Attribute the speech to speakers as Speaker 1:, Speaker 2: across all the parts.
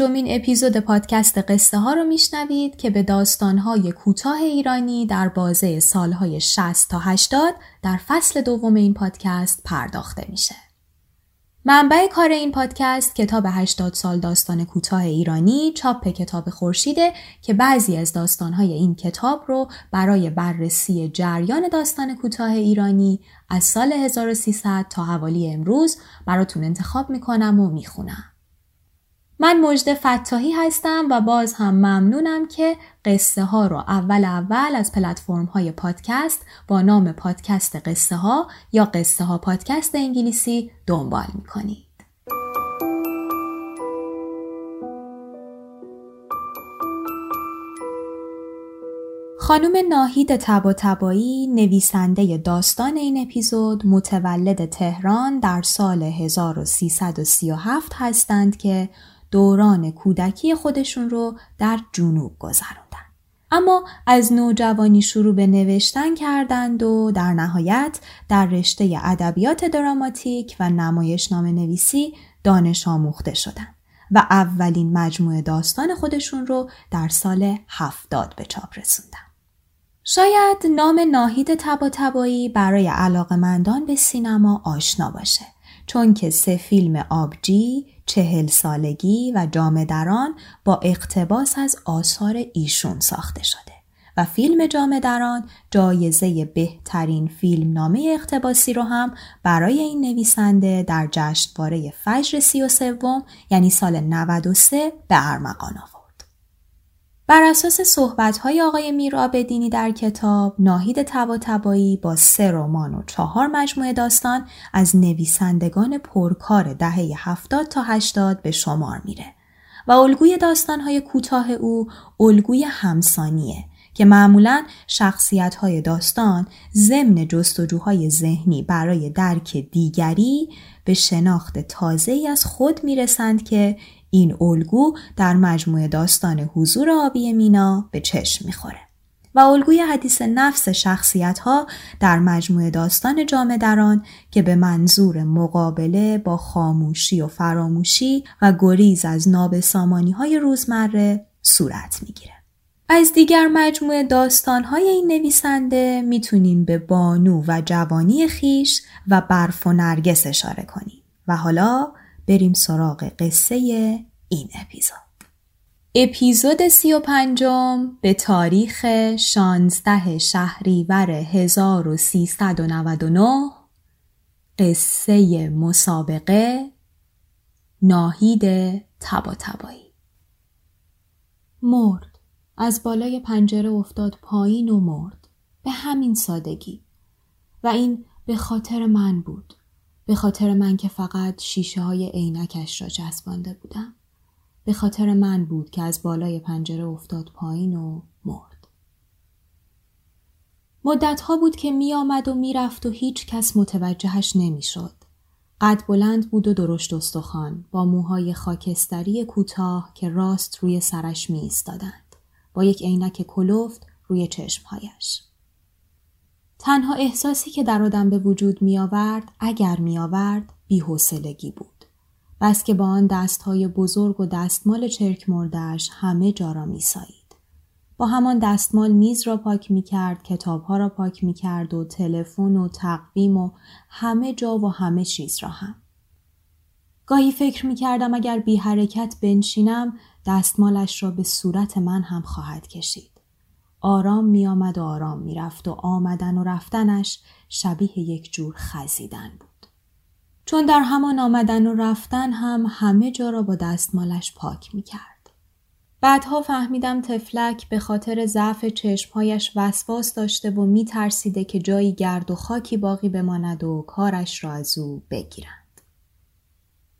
Speaker 1: پنجمین اپیزود پادکست قصه ها رو میشنوید که به داستان های کوتاه ایرانی در بازه سالهای 60 تا 80 در فصل دوم این پادکست پرداخته میشه. منبع کار این پادکست کتاب 80 سال داستان کوتاه ایرانی چاپ کتاب خورشیده که بعضی از داستانهای این کتاب رو برای بررسی جریان داستان کوتاه ایرانی از سال 1300 تا حوالی امروز براتون انتخاب می‌کنم و می‌خونم. من مجد فتاحی هستم و باز هم ممنونم که قصه ها رو اول اول از پلتفرم های پادکست با نام پادکست قصه ها یا قصه ها پادکست انگلیسی دنبال می‌کنید. خانم ناهید تبا تبایی نویسنده داستان این اپیزود متولد تهران در سال 1337 هستند که دوران کودکی خودشون رو در جنوب گذروندن. اما از نوجوانی شروع به نوشتن کردند و در نهایت در رشته ادبیات دراماتیک و نمایش نام نویسی دانش آموخته شدند و اولین مجموعه داستان خودشون رو در سال هفتاد به چاپ رسوندن. شاید نام ناهید تبا تبایی برای علاقمندان به سینما آشنا باشه چون که سه فیلم آبجی، چهل سالگی و جامدران با اقتباس از آثار ایشون ساخته شده و فیلم جامدران جایزه بهترین فیلم نامه اقتباسی رو هم برای این نویسنده در جشنواره فجر سی و سوم یعنی سال 93 به ارمغان آورد. بر اساس صحبت‌های آقای میرآبدینی در کتاب ناهید تبایی با سه رمان و چهار مجموعه داستان از نویسندگان پرکار دهه 70 تا 80 به شمار میره و الگوی داستانهای کوتاه او الگوی همسانیه که معمولا شخصیت های داستان ضمن جستجوهای ذهنی برای درک دیگری به شناخت تازه از خود می‌رسند که این الگو در مجموعه داستان حضور آبی مینا به چشم می‌خوره و الگوی حدیث نفس شخصیت ها در مجموعه داستان جامدران که به منظور مقابله با خاموشی و فراموشی و گریز از نابسامانی های روزمره صورت می‌گیره. از دیگر مجموعه داستانهای این نویسنده می‌تونیم به بانو و جوانی خیش و برف و نرگس اشاره کنیم و حالا بریم سراغ قصه این اپیزود. اپیزود سی و پنجم به تاریخ 16 شهریور 1399 قصه مسابقه ناهید تبا تبایی مرد. از بالای پنجره افتاد پایین و مرد. به همین سادگی. و این به خاطر من بود. به خاطر من که فقط شیشه های عینکش را چسبانده بودم. به خاطر من بود که از بالای پنجره افتاد پایین و مرد. مدت ها بود که می آمد و می رفت و هیچ کس متوجهش نمی شد. قد بلند بود و درشت استخوان با موهای خاکستری کوتاه که راست روی سرش می ایستادند. با یک عینک کلفت روی چشمهایش. تنها احساسی که در آدم به وجود می آورد اگر می آورد بیحسلگی بود. بس که با آن دستهای بزرگ و دستمال چرک مردهش همه جا را میسایید. با همان دستمال میز را پاک می کرد، کتاب را پاک می کرد و تلفن و تقویم و همه جا و همه چیز را هم. گاهی فکر می کردم اگر بی حرکت بنشینم دستمالش را به صورت من هم خواهد کشید. آرام می آمد و آرام می رفت و آمدن و رفتنش شبیه یک جور خزیدن بود. چون در همان آمدن و رفتن هم همه جا را با دستمالش پاک می کرد. بعدها فهمیدم تفلک به خاطر ضعف چشمهایش وسواس داشته و می ترسیده که جایی گرد و خاکی باقی بماند و کارش را از او بگیرند.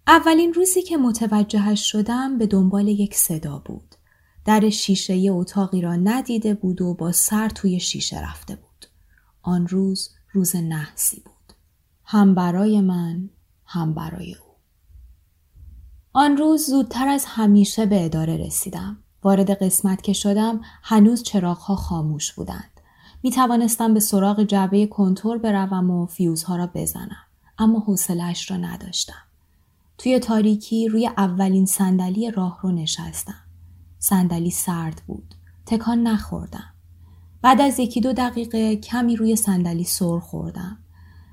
Speaker 1: اولین روزی که متوجهش شدم به دنبال یک صدا بود. در شیشه اتاقی را ندیده بود و با سر توی شیشه رفته بود. آن روز روز نحسی بود. هم برای من هم برای او. آن روز زودتر از همیشه به اداره رسیدم. وارد قسمت که شدم هنوز چراغها خاموش بودند. می توانستم به سراغ جعبه کنتور بروم و فیوزها را بزنم. اما حوصلهاش را نداشتم. توی تاریکی روی اولین صندلی راه رو نشستم. صندلی سرد بود. تکان نخوردم. بعد از یکی دو دقیقه کمی روی صندلی سر خوردم.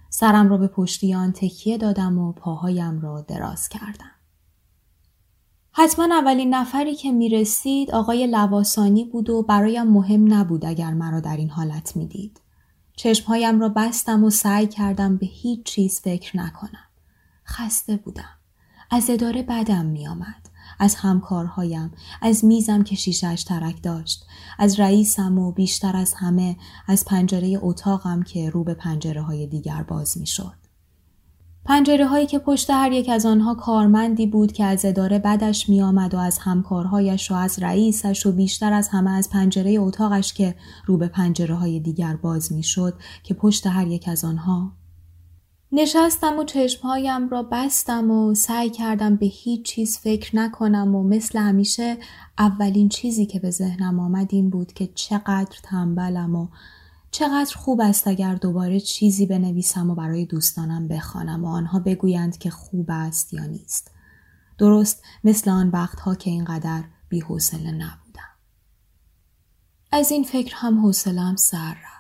Speaker 1: سرم را به پشتی آن تکیه دادم و پاهایم را دراز کردم. حتما اولین نفری که می رسید آقای لواسانی بود و برایم مهم نبود اگر مرا در این حالت می دید. چشمهایم را بستم و سعی کردم به هیچ چیز فکر نکنم. خسته بودم. از اداره بدم می آمد. از همکارهایم، از میزم که شیشش ترک داشت، از رئیسم و بیشتر از همه از پنجره اتاقم که رو به پنجره های دیگر باز می شد. پنجره هایی که پشت هر یک از آنها کارمندی بود که از اداره بدش می آمد و از همکارهایش و از رئیسش و بیشتر از همه از پنجره اتاقش که رو به پنجره های دیگر باز می شد که پشت هر یک از آنها نشستم و چشمهایم را بستم و سعی کردم به هیچ چیز فکر نکنم و مثل همیشه اولین چیزی که به ذهنم آمد این بود که چقدر تنبلم و چقدر خوب است اگر دوباره چیزی بنویسم و برای دوستانم بخوانم و آنها بگویند که خوب است یا نیست. درست مثل آن وقتها که اینقدر بیحوصله نبودم. از این فکر هم حوصلم سر رفت.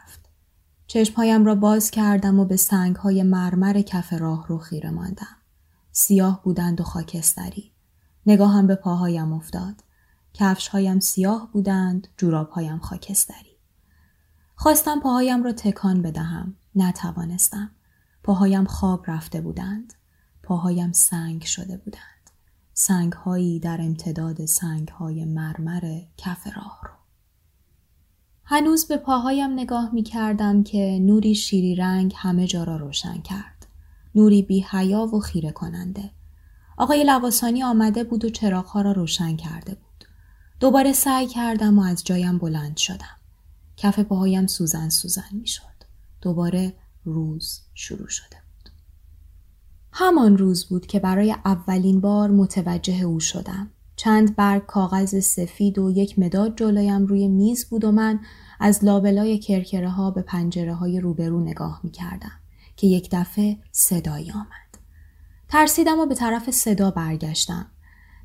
Speaker 1: چشمهایم را باز کردم و به سنگهای مرمر کف راه رو خیره ماندم. سیاه بودند و خاکستری. نگاهم به پاهایم افتاد. کفشهایم سیاه بودند، جورابهایم خاکستری. خواستم پاهایم را تکان بدهم. نتوانستم. پاهایم خواب رفته بودند. پاهایم سنگ شده بودند. سنگهایی در امتداد سنگهای مرمر کف راه رو. هنوز به پاهایم نگاه می کردم که نوری شیری رنگ همه جا را روشن کرد. نوری بی حیا و خیره کننده. آقای لواسانی آمده بود و چراغها را روشن کرده بود. دوباره سعی کردم و از جایم بلند شدم. کف پاهایم سوزن سوزن می شد. دوباره روز شروع شده بود. همان روز بود که برای اولین بار متوجه او شدم. چند برگ کاغذ سفید و یک مداد جلویم روی میز بود و من از لابلای کرکره ها به پنجره های روبرو نگاه می کردم که یک دفعه صدایی آمد. ترسیدم و به طرف صدا برگشتم.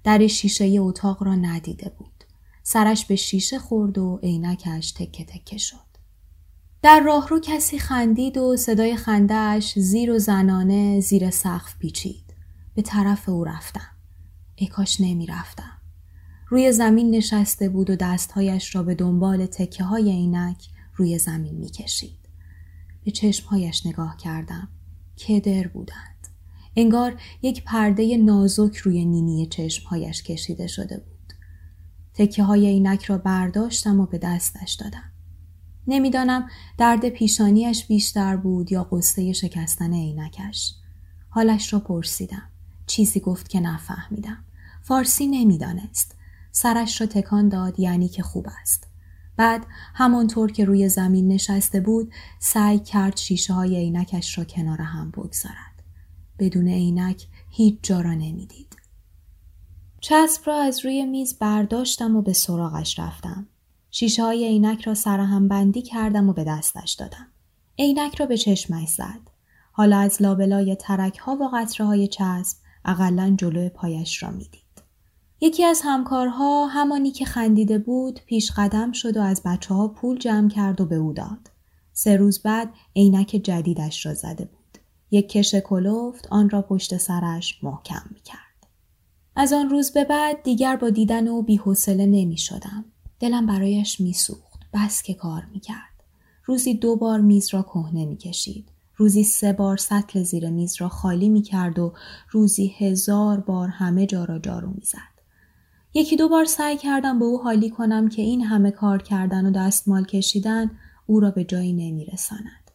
Speaker 1: در شیشه اتاق را ندیده بود. سرش به شیشه خورد و عینکش تکه تکه شد. در راهرو کسی خندید و صدای خندهش زیر و زنانه زیر سقف پیچید. به طرف او رفتم. ای کاش نمی رفتم. روی زمین نشسته بود و دستهایش را به دنبال تکه های عینک روی زمین می کشید. به چشمهایش نگاه کردم. کدر بودند. انگار یک پرده نازک روی نینی چشمهایش کشیده شده بود. تکه های اینک را برداشتم و به دستش دادم. نمی‌دانم درد پیشانیش بیشتر بود یا قصه شکستن عینکش. حالش را پرسیدم. چیزی گفت که نفهمیدم. فارسی نمی‌دانست. سرش را تکان داد یعنی که خوب است. بعد همانطور که روی زمین نشسته بود سعی کرد شیشه های عینکش را کنار هم بگذارد. بدون عینک هیچ جا را نمی‌دید. چسب را از روی میز برداشتم و به سراغش رفتم. شیشه های عینک را سرهم بندی کردم و به دستش دادم. عینک را به چشمش زد. حالا از لابلای ترک ها و قطره های چسب اقلا جلو پایش را می‌دید. یکی از همکارها همانی که خندیده بود پیش قدم شد و از بچه ها پول جمع کرد و به او داد. سه روز بعد عینک جدیدش را زده بود. یک کش کلوفت آن را پشت سرش محکم می کرد. از آن روز به بعد دیگر با دیدن او بیحوصله نمی شدم. دلم برایش می سوخت. بس که کار می کرد. روزی دو بار میز را کهنه می کشید. روزی سه بار سطل زیر میز را خالی می کرد و روزی هزار بار همه جا را جارو می زد. یکی دو بار سعی کردم به او حالی کنم که این همه کار کردن و دستمال کشیدن او را به جایی نمی رساند.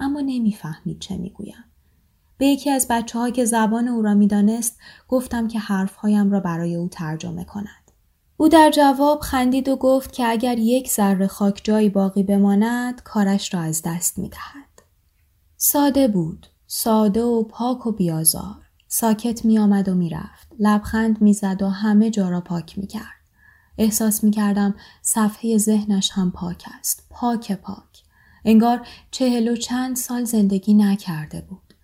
Speaker 1: اما نمی‌فهمید چه می‌گویم. به یکی از بچه ها که زبان او را می‌دانست گفتم که حرفهایم را برای او ترجمه کند. او در جواب خندید و گفت که اگر یک ذره خاک جایی باقی بماند کارش را از دست می دهد. ساده بود. ساده و پاک و بیازار. ساکت می آمد و می رفت. لبخند می زد و همه جا را پاک می کرد. احساس می کردم صفحه ذهنش هم پاک است. پاک پاک. انگار چهل و چند سال زندگی نکرده بود.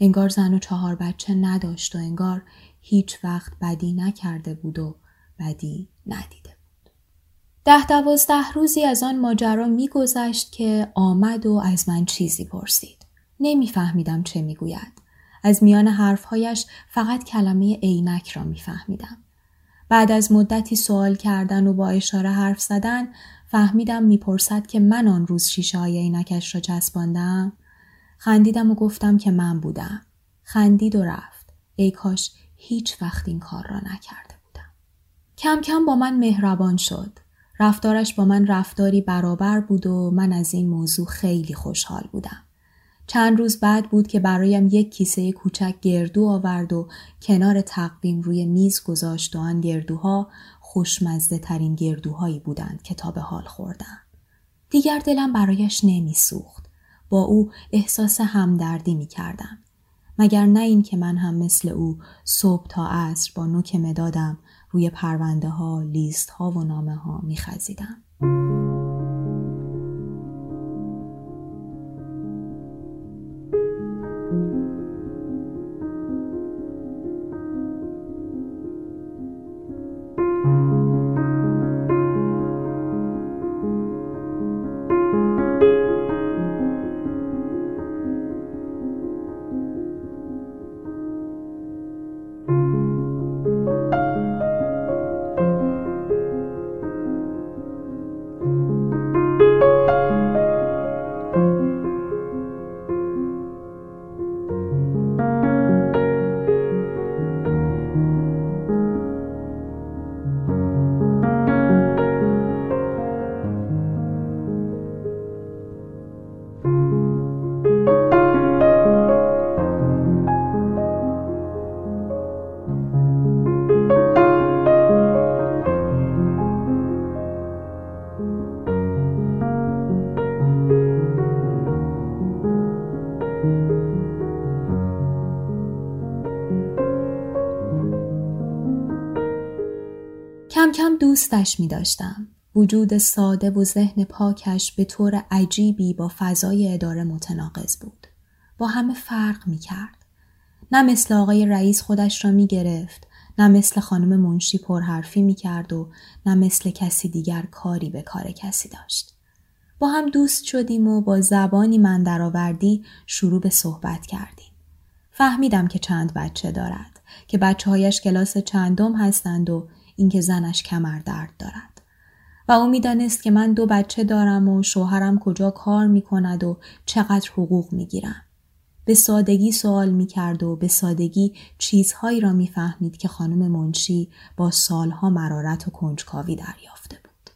Speaker 1: انگار زن و چهار بچه نداشت و انگار هیچ وقت بدی نکرده بود و بدی ندیده بود. ده دوازده روزی از آن ماجرا میگذشت که آمد و از من چیزی پرسید. نمیفهمیدم چه می‌گوید. از میان حرفهایش فقط کلمه عینک را میفهمیدم. بعد از مدتی سوال کردن و با اشاره حرف زدن فهمیدم می‌پرسد که من آن روز شیشه های عینکش را چسباندم. خندیدم و گفتم که من بودم. خندید و رفت. ای کاش هیچ وقت این کار را نکرده بودم. کم کم با من مهربان شد. رفتارش با من رفتاری برابر بود و من از این موضوع خیلی خوشحال بودم. چند روز بعد بود که برایم یک کیسه کوچک گردو آورد و کنار تقویم روی میز گذاشت و آن گردوها خوشمزده ترین گردوهایی بودند که تا به حال خوردم. دیگر دلم برایش نمی سوخت. با او احساس همدردی می کردم. مگر نه این که من هم مثل او صبح تا عصر با نوک مدادم روی پرونده ها، لیست ها و نامه ها می خزیدم. کم دوستش می داشتم. وجود ساده و ذهن پاکش به طور عجیبی با فضای اداره متناقض بود. با همه فرق می کرد. نه مثل آقای رئیس خودش را می گرفت، نه مثل خانم منشی پرحرفی می کرد و نه مثل کسی دیگر کاری به کار کسی داشت. با هم دوست شدیم و با زبانی من درآوردی شروع به صحبت کردیم. فهمیدم که چند بچه دارد که بچه هایش کلاس چندم هستند و اینکه زنش کمر درد دارد و او می‌دانست که من دو بچه دارم و شوهرم کجا کار می کند و چقدر حقوق می گیرم. به سادگی سوال می کرد و به سادگی چیزهایی را می‌فهمید که خانم منشی با سالها مرارت و کنجکاوی دریافته بود.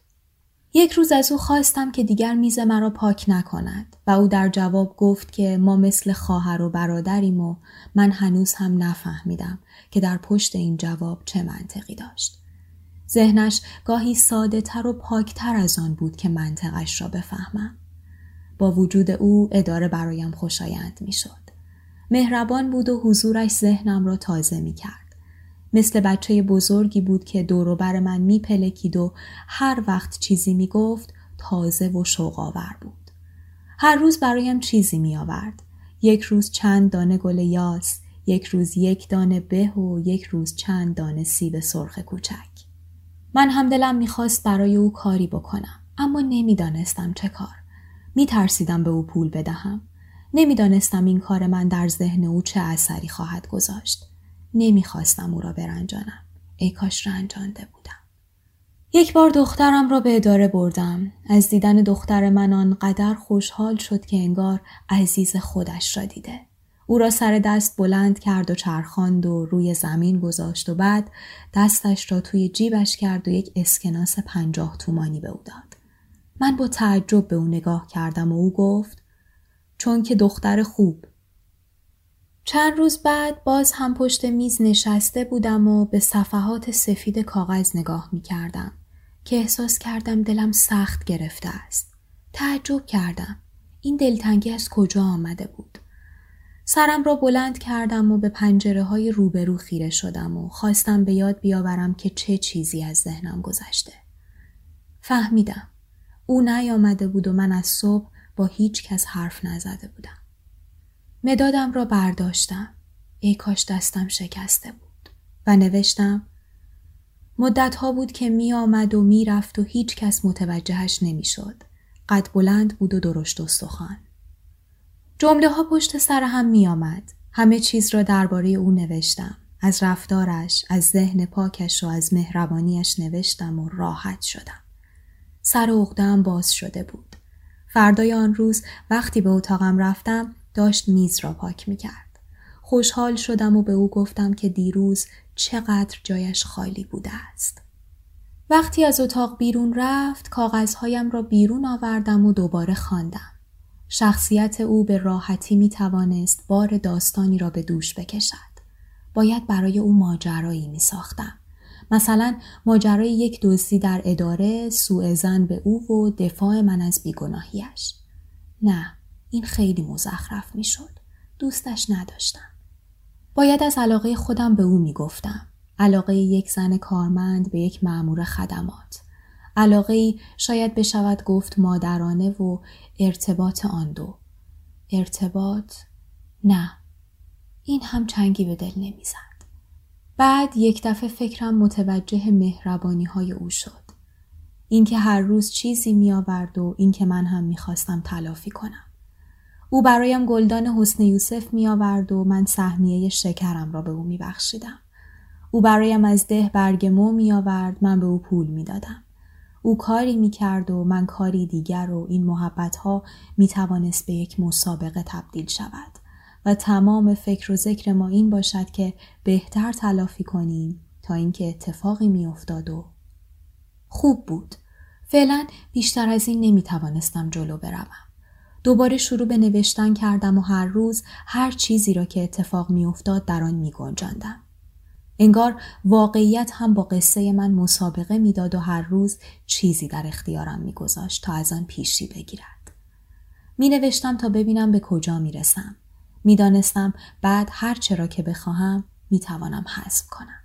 Speaker 1: یک روز از او خواستم که دیگر میز مرا پاک نکند و او در جواب گفت که ما مثل خواهر و برادریم و من هنوز هم نفهمیدم که در پشت این جواب چه منطقی داشت. ذهنش گاهی ساده تر و پاکتر از آن بود که منطقش را بفهمم. با وجود او اداره برایم خوشایند می شد. مهربان بود و حضورش ذهنم را تازه می کرد. مثل بچه بزرگی بود که دوروبر من می پلکید و هر وقت چیزی می گفت تازه و شوقاور بود. هر روز برایم چیزی می آورد. یک روز چند دانه گل یاس، یک روز یک دانه به و یک روز چند دانه سیب سرخ کوچک. من هم دلم می‌خواست برای او کاری بکنم اما نمی‌دانستم چه کار. میترسیدم به او پول بدهم. نمی‌دانستم این کار من در ذهن او چه اثری خواهد گذاشت. نمی‌خواستم او را برنجانم. ای کاش رنجانده بودم. یک بار دخترم را به اداره بردم. از دیدن دختر من آنقدر خوشحال شد که انگار عزیز خودش را دیده. او را سر دست بلند کرد و چرخاند و روی زمین گذاشت و بعد دستش را توی جیبش کرد و یک اسکناس پنجاه تومانی به او داد. من با تعجب به او نگاه کردم و او گفت چون که دختر خوب چند روز بعد باز هم پشت میز نشسته بودم و به صفحات سفید کاغذ نگاه می کردم که احساس کردم دلم سخت گرفته است. تعجب کردم. این دلتنگی از کجا آمده بود؟ سرم را بلند کردم و به پنجره های روبرو خیره شدم و خواستم به یاد بیاورم که چه چیزی از ذهنم گذشته. فهمیدم. او نیامده بود و من از صبح با هیچ کس حرف نزده بودم. مدادم را برداشتم. ای کاش دستم شکسته بود. و نوشتم مدت ها بود که می آمد و می رفت و هیچ کس متوجهش نمی شد. قد بلند بود و درشت و سخان. جمله ها پشت سر هم می آمد. همه چیز را درباره او نوشتم. از رفتارش، از ذهن پاکش و از مهربانیش نوشتم و راحت شدم. سر عقدهام باز شده بود. فردای آن روز وقتی به اتاقم رفتم داشت میز را پاک می کرد. خوشحال شدم و به او گفتم که دیروز چقدر جایش خالی بوده است. وقتی از اتاق بیرون رفت کاغذهایم را بیرون آوردم و دوباره خواندم. شخصیت او به راحتی می توانست بار داستانی را به دوش بکشد. باید برای او ماجرایی می ساختم. مثلا ماجرای یک دزدی در اداره سوء زن به او و دفاع من از بیگناهیش. نه این خیلی مزخرف می شد. دوستش نداشتم. باید از علاقه خودم به او می گفتم. علاقه یک زن کارمند به یک معمور خدمات. علاقه شاید بشود گفت مادرانه و ارتباط آن دو. ارتباط؟ نه. این هم چنگی به دل نمی‌زد. بعد یک دفعه فکرم متوجه مهربانی های او شد. اینکه هر روز چیزی می آورد و اینکه من هم می‌خواستم تلافی کنم. او برایم گلدان حسن یوسف می آورد و من سهمیه شکرم را به او می بخشیدم. او برایم از ده برگ مو می آورد من به او پول می دادم. او کاری می کرد و من کاری دیگر و این محبت ها می توانست به یک مسابقه تبدیل شود و تمام فکر و ذکر ما این باشد که بهتر تلافی کنیم تا اینکه اتفاقی می افتاد و خوب بود. فعلا بیشتر از این نمی توانستم جلو بروم. دوباره شروع به نوشتن کردم و هر روز هر چیزی را که اتفاق میافتاد در آن می گنجاندم. انگار واقعیت هم با قصه من مسابقه می‌داد و هر روز چیزی در اختیارم میگذاشت تا از آن پیشی بگیرد. می نوشتم تا ببینم به کجا می رسم. می دانستم بعد هر چرا که بخواهم می توانم حذف کنم.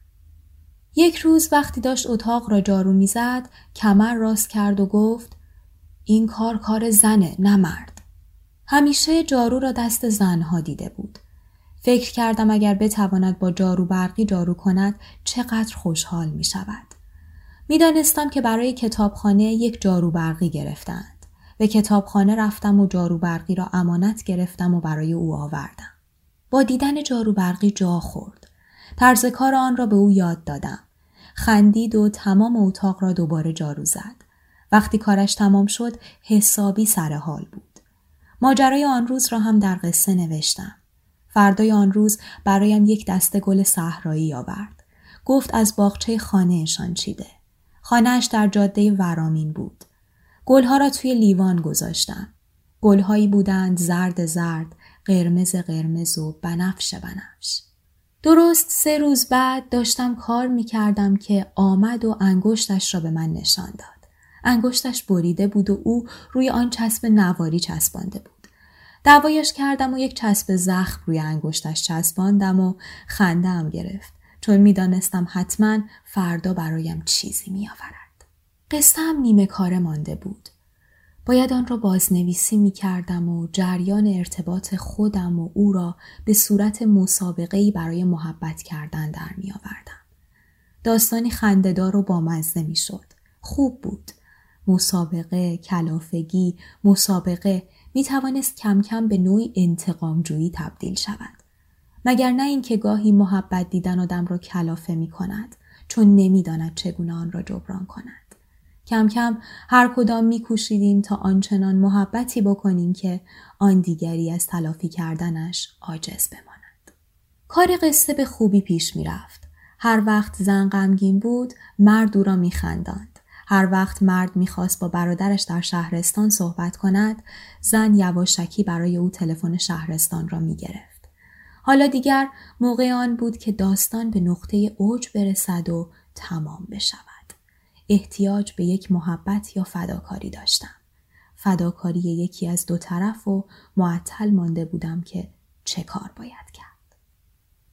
Speaker 1: یک روز وقتی داشت اتاق را جارو می‌زد کمر راست کرد و گفت این کار کار زنه نه مرد. همیشه جارو را دست زنها دیده بود. فکر کردم اگر بتواند با جارو برقی جارو کند چقدر خوشحال می شود. می دانستم که برای کتابخانه یک جارو برقی گرفتند. به کتابخانه رفتم و جارو برقی را امانت گرفتم و برای او آوردم. با دیدن جارو برقی جا خورد. طرز کار آن را به او یاد دادم. خندید و تمام اتاق را دوباره جارو زد. وقتی کارش تمام شد حسابی سر حال بود. ماجرای آن روز را هم در قصه نوشتم. فردای آن روز برایم یک دسته گل صحرایی آورد. گفت از باغچه خانهشان چیده. خانهاش در جاده ورامین بود. گلها را توی لیوان گذاشتم. گلهایی بودند زرد زرد، قرمز قرمز و بنفش بنفش. درست سه روز بعد داشتم کار می کردم که آمد و انگشتش را به من نشان داد. انگشتش بریده بود و او روی آن چسب نواری چسبانده بود. دوایش کردم و یک چسب زخم روی انگشتش چسباندم و خنده هم گرفت چون می‌دانستم حتما فردا برایم چیزی میآورد. قصه هم نیمه کاره مانده بود. باید آن را بازنویسی می کردم و جریان ارتباط خودم و او را به صورت مسابقه برای محبت کردن در می آوردم. داستانی خندهدار و بامزه می شد. خوب بود. مسابقه، کلافگی، مسابقه می توانست کم کم به نوعی انتقامجویی تبدیل شود. مگر نه اینکه گاهی محبت دیدن آدم را کلافه می کند چون نمی‌داند چگونه آن را جبران کند. کم کم هر کدام می کوشیدیم تا آنچنان محبتی بکنیم که آن دیگری از تلافی کردنش عاجز بماند. کار قصه به خوبی پیش می رفت. هر وقت زن غمگین بود مرد او را می خنداند. هر وقت مرد می‌خواست با برادرش در شهرستان صحبت کند زن یواشکی برای او تلفن شهرستان را می‌گرفت حالا دیگر موقع آن بود که داستان به نقطه اوج برسد و تمام بشود احتیاج به یک محبت یا فداکاری داشتم. فداکاری یکی از دو طرف و معطل مانده بودم که چه کار باید کرد.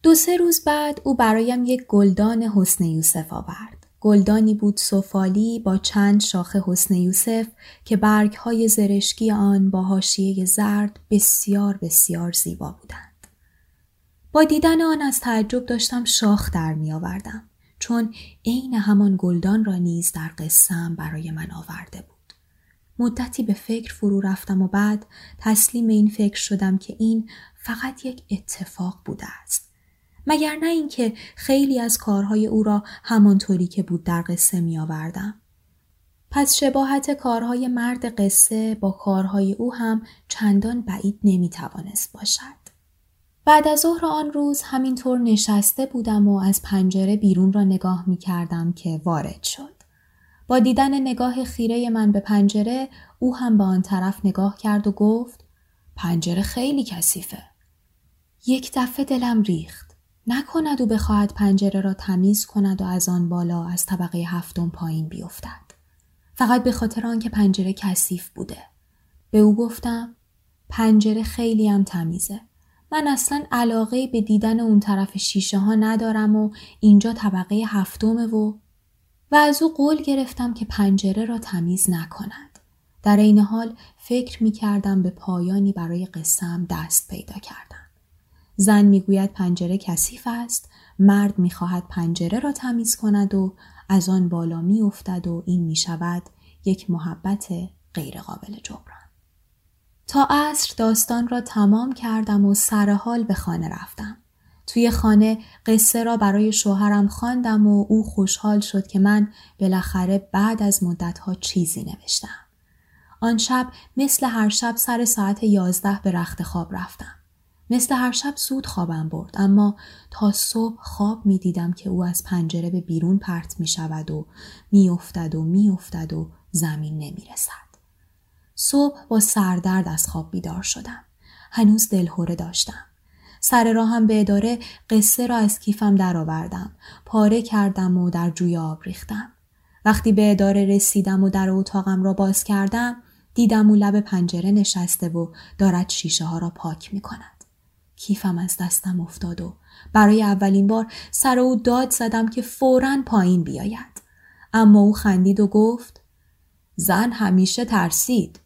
Speaker 1: دو سه روز بعد او برایم یک گلدان حسن یوسف آورد. گلدانی بود سفالی با چند شاخه حسن یوسف که برگهای زرشکی آن با حاشیه زرد بسیار بسیار زیبا بودند. با دیدن آن از تعجب داشتم شاخ در می آوردم. چون عین همان گلدان را نیز در قصم برای من آورده بود. مدتی به فکر فرو رفتم و بعد تسلیم این فکر شدم که این فقط یک اتفاق بوده است. مگر نه اینکه خیلی از کارهای او را همانطوری که بود در قصه می آوردم. پس شباهت کارهای مرد قصه با کارهای او هم چندان بعید نمی توانست باشد. بعد از ظهر آن روز همینطور نشسته بودم و از پنجره بیرون را نگاه می کردم که وارد شد. با دیدن نگاه خیره من به پنجره او هم به آن طرف نگاه کرد و گفت پنجره خیلی کثیفه. یک دفعه دلم ریخت. نکند او بخواهد پنجره را تمیز کند و از آن بالا از طبقه هفتم پایین بیفتد. فقط به خاطر آنکه پنجره کثیف بوده. به او گفتم پنجره خیلی هم تمیزه. من اصلا علاقه به دیدن اون طرف شیشه ها ندارم و اینجا طبقه هفتمه و و از او قول گرفتم که پنجره را تمیز نکند. در این حال فکر می کردم به پایانی برای قسم دست پیدا کردم. زن می‌گوید پنجره کثیف است، مرد می‌خواهد پنجره را تمیز کند و از آن بالا میافتد و این می شود یک محبت غیرقابل جبران. تا عصر داستان را تمام کردم و سر حال به خانه رفتم. توی خانه قصه را برای شوهرم خواندم و او خوشحال شد که من بالاخره بعد از مدتها چیزی نوشتم. آن شب مثل هر شب سر ساعت یازده به رخت خواب رفتم. مثل هر شب زود خوابم برد اما تا صبح خواب می دیدم که او از پنجره به بیرون پرت می شود و می افتد و می افتد و زمین نمی رسد. صبح با سردرد از خواب بیدار شدم. هنوز دلهوره داشتم. سر راهم به اداره قصه را از کیفم درآوردم. پاره کردم و در جوی آب ریختم. وقتی به اداره رسیدم و در اتاقم را باز کردم دیدم او لب پنجره نشسته و دارد شیشه ها را پاک می کند. کیفم از دستم افتاد و برای اولین بار سر او داد زدم که فورا پایین بیاید. اما او خندید و گفت زن همیشه ترسید.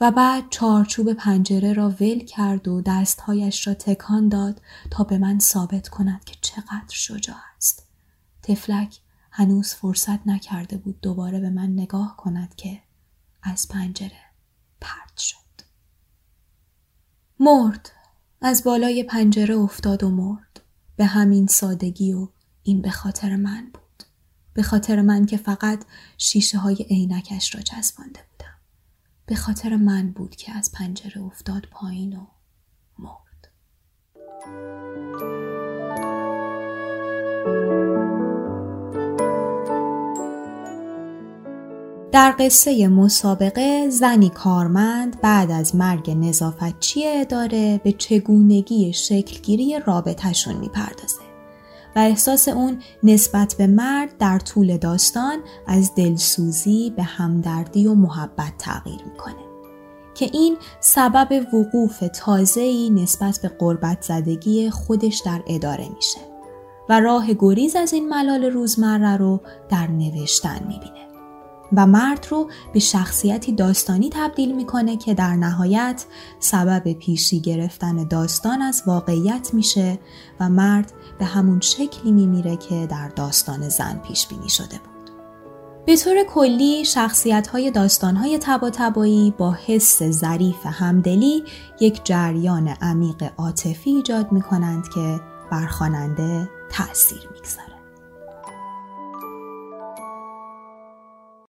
Speaker 1: و بعد چارچوب پنجره را ول کرد و دستهایش را تکان داد تا به من ثابت کند که چقدر شجاع است. تفلک هنوز فرصت نکرده بود دوباره به من نگاه کند که از پنجره پرت شد. مرد. از بالای پنجره افتاد و مرد. به همین سادگی و این به خاطر من بود. به خاطر من که فقط شیشه های عینکش را چسبانده بودم. به خاطر من بود که از پنجره افتاد پایین و مرد. در قصه مسابقه زنی کارمند بعد از مرگ نظافتچی اداره به چگونگی شکلگیری رابطهشون می‌پردازه. و احساس اون نسبت به مرد در طول داستان از دلسوزی به همدردی و محبت تغییر می‌کنه که این سبب وقوف تازه‌ای نسبت به قربت زدگی خودش در اداره میشه و راه گریز از این ملال روزمره رو در نوشتن می‌بینه و مرد رو به شخصیتی داستانی تبدیل می‌کنه که در نهایت سبب پیشی گرفتن داستان از واقعیت میشه و مرد به همون شکلی میمیره که در داستان زن پیش بینی شده بود. به طور کلی شخصیت های داستان های تبا تبایی با حس ظریف همدلی یک جریان عمیق عاطفی ایجاد می کنند که بر خواننده تأثیر می‌گذارد.